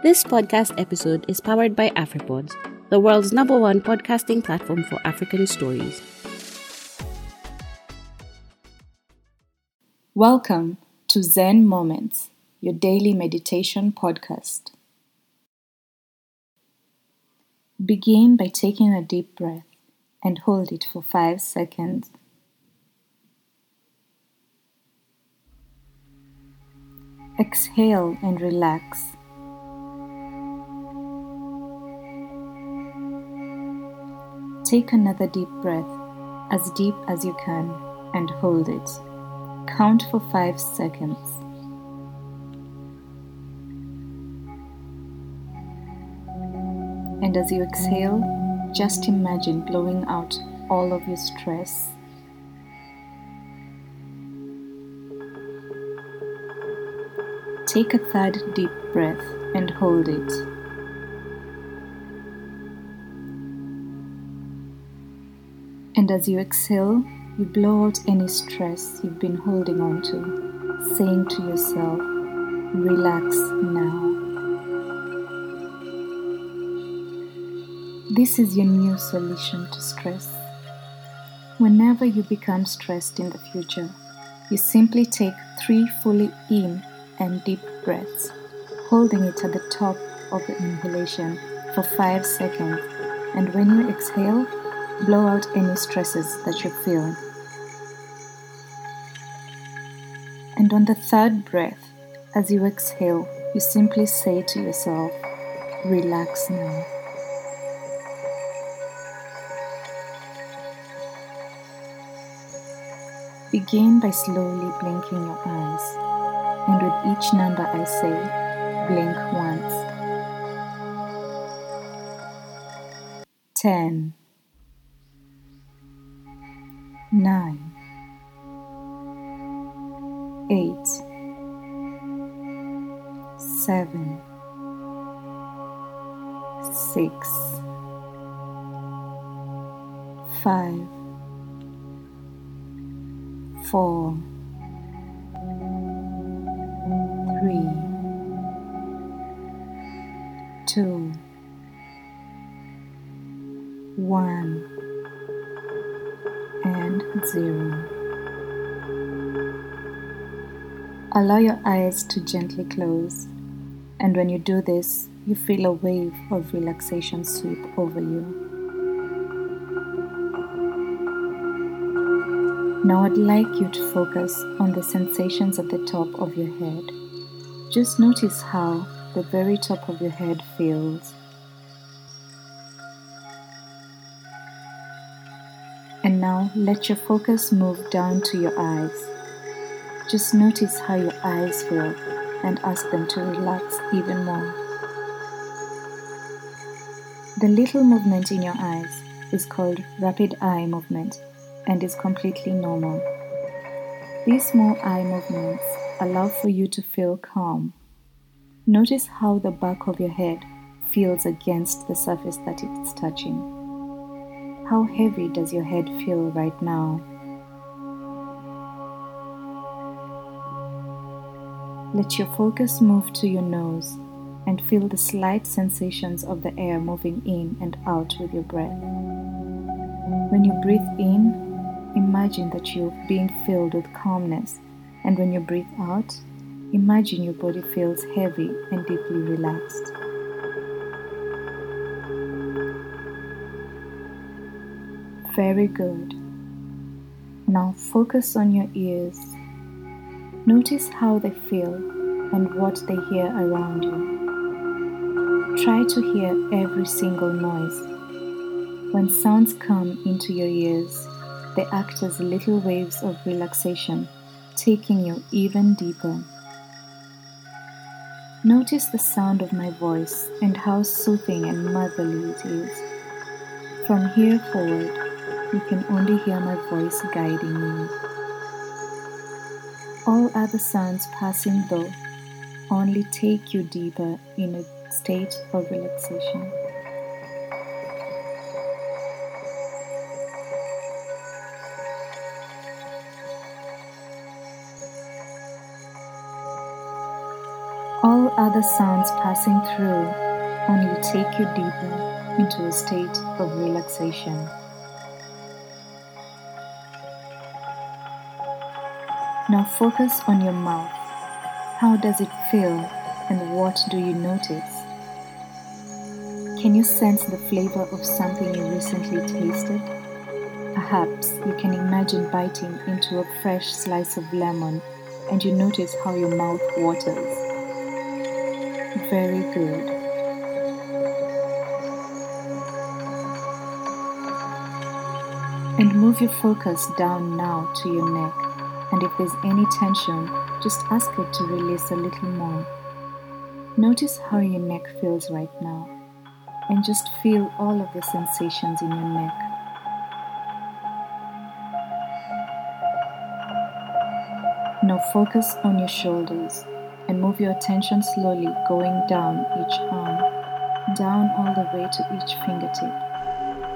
This podcast episode is powered by AfriPods, the world's number one podcasting platform for African stories. Welcome to Zen Moments, your daily meditation podcast. Begin by taking a deep breath and hold it for five seconds. Exhale and relax. Take another deep breath, as deep as you can, and hold it. Count for 5 seconds. And as you exhale, just imagine blowing out all of your stress. Take a third deep breath and hold it. And as you exhale, you blow out any stress you've been holding on to, saying to yourself, relax now. This is your new solution to stress. Whenever you become stressed in the future, you simply take three fully in and deep breaths, holding it at the top of the inhalation for five seconds, and when you exhale, blow out any stresses that you feel. And on the third breath, as you exhale, you simply say to yourself, Relax now. Begin by slowly blinking your eyes, and with each number I say, blink once. 10 5 four, three, two, one, and zero. Allow your eyes to gently close, and when you do this, you feel a wave of relaxation sweep over you. Now I'd like you to focus on the sensations at the top of your head. Just notice how the very top of your head feels. And now let your focus move down to your eyes. Just notice how your eyes feel and ask them to relax even more. The little movement in your eyes is called rapid eye movement and is completely normal. These small eye movements allow for you to feel calm. Notice how the back of your head feels against the surface that it's touching. How heavy does your head feel right now? Let your focus move to your nose and feel the slight sensations of the air moving in and out with your breath. When you breathe in, imagine that you're being filled with calmness, and when you breathe out, imagine your body feels heavy and deeply relaxed. Very good. Now focus on your ears. Notice how they feel and what they hear around you. Try to hear every single noise. When sounds come into your ears, they act as little waves of relaxation, taking you even deeper. Notice the sound of my voice and how soothing and motherly it is. From here forward, you can only hear my voice guiding you. All other sounds passing though only take you deeper in a state of relaxation. All other sounds passing through only take you deeper into a state of relaxation. Now focus on your mouth. How does it feel and what do you notice? Can you sense the flavor of something you recently tasted? Perhaps you can imagine biting into a fresh slice of lemon and you notice how your mouth waters. Very good. And move your focus down now to your neck. And if there's any tension, just ask it to release a little more. Notice how your neck feels right now. And just feel all of the sensations in your neck. Now focus on your shoulders move your attention slowly going down each arm, down all the way to each fingertip.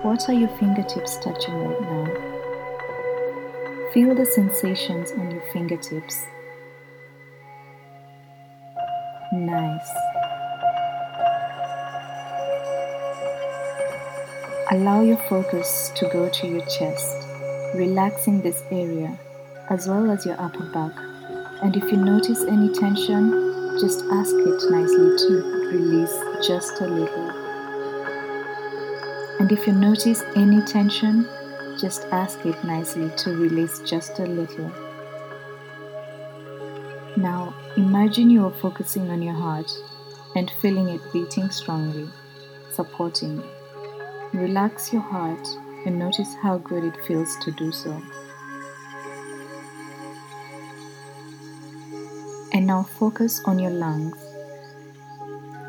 What are your fingertips touching right now? Feel the sensations on your fingertips. Nice. Allow your focus to go to your chest, relaxing this area as well as your upper back. And if you notice any tension, just ask it nicely to release just a little. And if you notice any tension, just ask it nicely to release just a little. Now, imagine you are focusing on your heart and feeling it beating strongly, supporting you. Relax your heart and notice how good it feels to do so. Now focus on your lungs.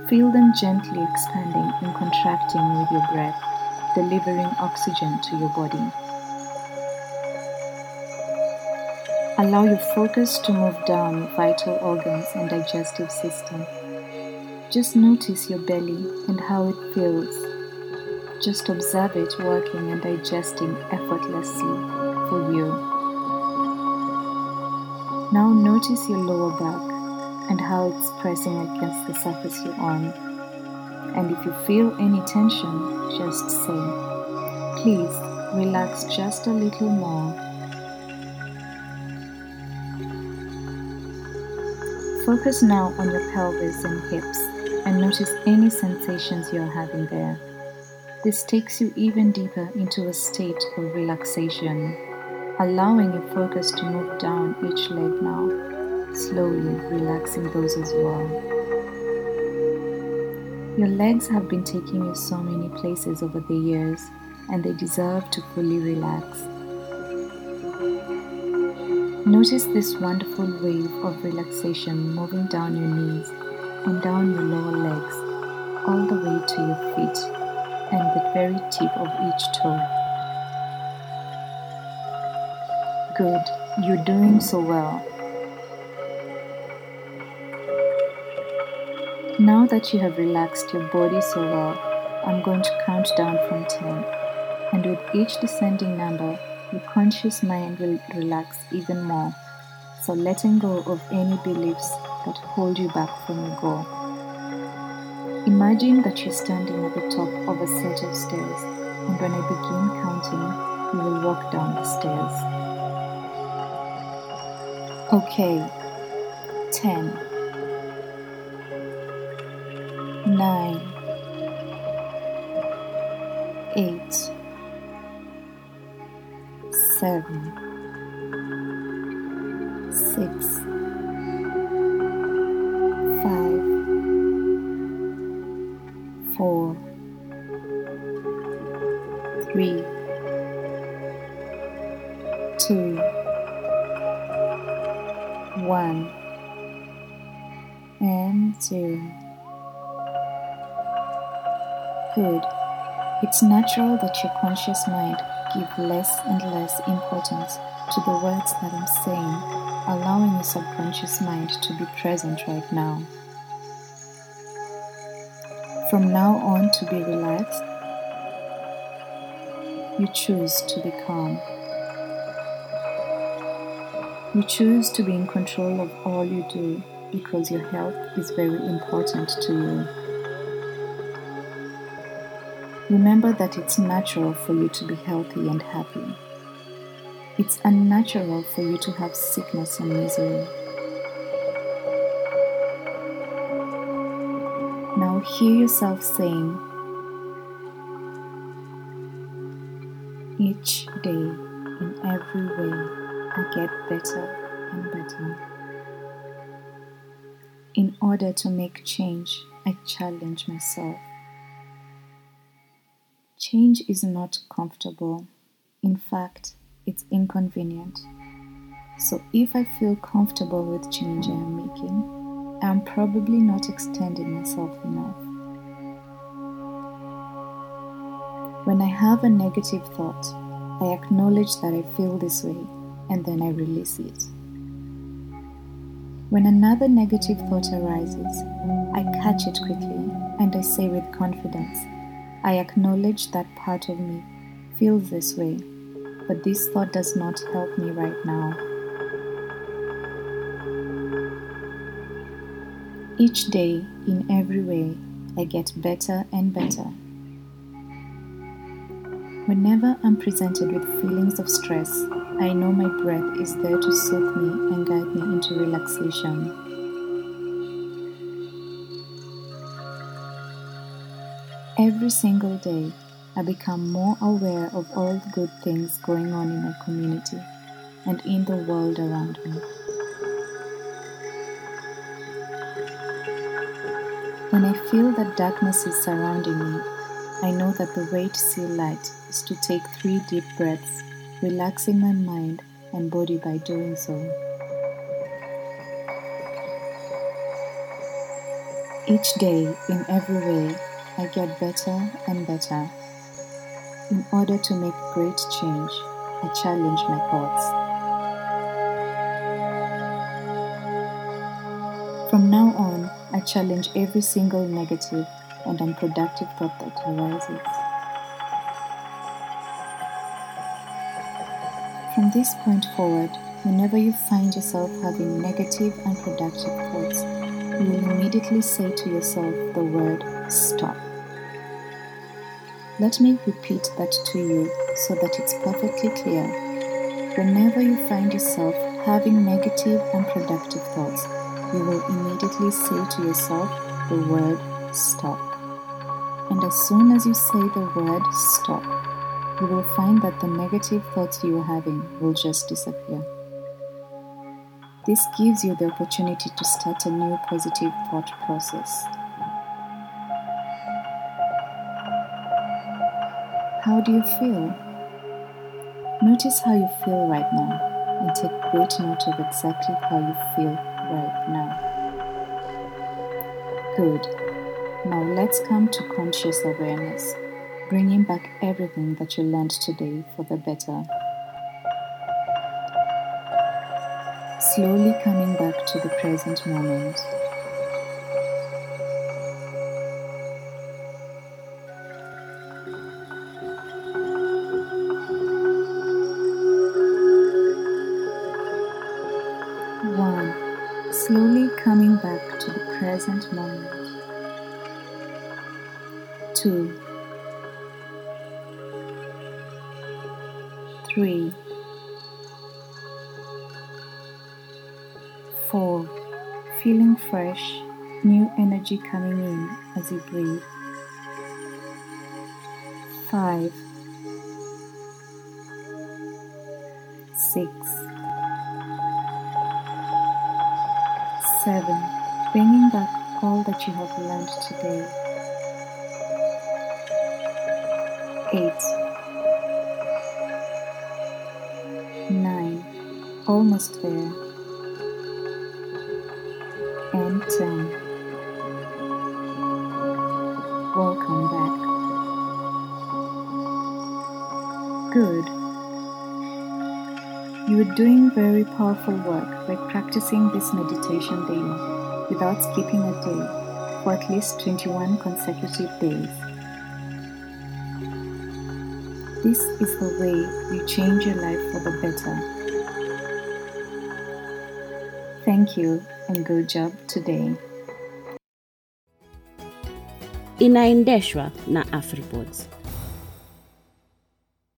Feel them gently expanding and contracting with your breath, delivering oxygen to your body. Allow your focus to move down your vital organs and digestive system. Just notice your belly and how it feels. Just observe it working and digesting effortlessly for you. Now notice your lower back and how it's pressing against the surface you're on. And if you feel any tension, just say, please relax just a little more. Focus now on your pelvis and hips and notice any sensations you're having there. This takes you even deeper into a state of relaxation allowing your focus to move down each leg now, slowly relaxing those as well. Your legs have been taking you so many places over the years, and they deserve to fully relax. Notice this wonderful wave of relaxation moving down your knees and down your lower legs, all the way to your feet and the very tip of each toe. Good, you're doing so well. Now that you have relaxed your body so well, I'm going to count down from 10. And with each descending number, your conscious mind will relax even more. So letting go of any beliefs that hold you back from your goal. Imagine that you're standing at the top of a set of stairs, and when I begin counting, you will walk down the stairs. Okay. 10 9 8 7 6 5 4 3 2 one and two. Good. It's natural that your conscious mind give less and less importance to the words that I'm saying, allowing your subconscious mind to be present right now. From now on to be relaxed, you choose to be calm. You choose to be in control of all you do because your health is very important to you. Remember that it's natural for you to be healthy and happy. It's unnatural for you to have sickness and misery. Now hear yourself saying, Each day, in every way, I get better and better. In order to make change, I challenge myself. Change is not comfortable. In fact, it's inconvenient. So if I feel comfortable with change I am making, I am probably not extending myself enough. When I have a negative thought, I acknowledge that I feel this way and then I release it. When another negative thought arises, I catch it quickly and I say with confidence, I acknowledge that part of me feels this way but this thought does not help me right now. Each day, in every way, I get better and better. Whenever I'm presented with feelings of stress, I know my breath is there to soothe me and guide me into relaxation. Every single day, I become more aware of all the good things going on in my community and in the world around me. When I feel that darkness is surrounding me, I know that the way to see light is to take three deep breaths, relaxing my mind and body by doing so. Each day, in every way, I get better and better in order to make great change, I challenge my thoughts. From now on, I challenge every single negative and unproductive thought that arises. From this point forward, whenever you find yourself having negative, unproductive thoughts, you will immediately say to yourself the word stop. Let me repeat that to you so that it's perfectly clear. Whenever you find yourself having negative and productive thoughts, you will immediately say to yourself the word stop. And as soon as you say the word stop, you will find that the negative thoughts you are having will just disappear. This gives you the opportunity to start a new positive thought process. How do you feel? Notice how you feel right now and take great note of exactly how you feel right now. Good. Now let's come to conscious awareness, bringing back everything that you learned today for the better. Slowly coming back to the present moment. Slowly coming back to the present moment. Two, three, four, feeling fresh, new energy coming in as you breathe. Five, six, 7. Bringing back all that you have learned today. 8. 9. Almost there. And 10. You are doing very powerful work by practicing this meditation daily without skipping a day for at least 21 consecutive days. This is the way you change your life for the better. Thank you and good job today. inaendeshwa na afripods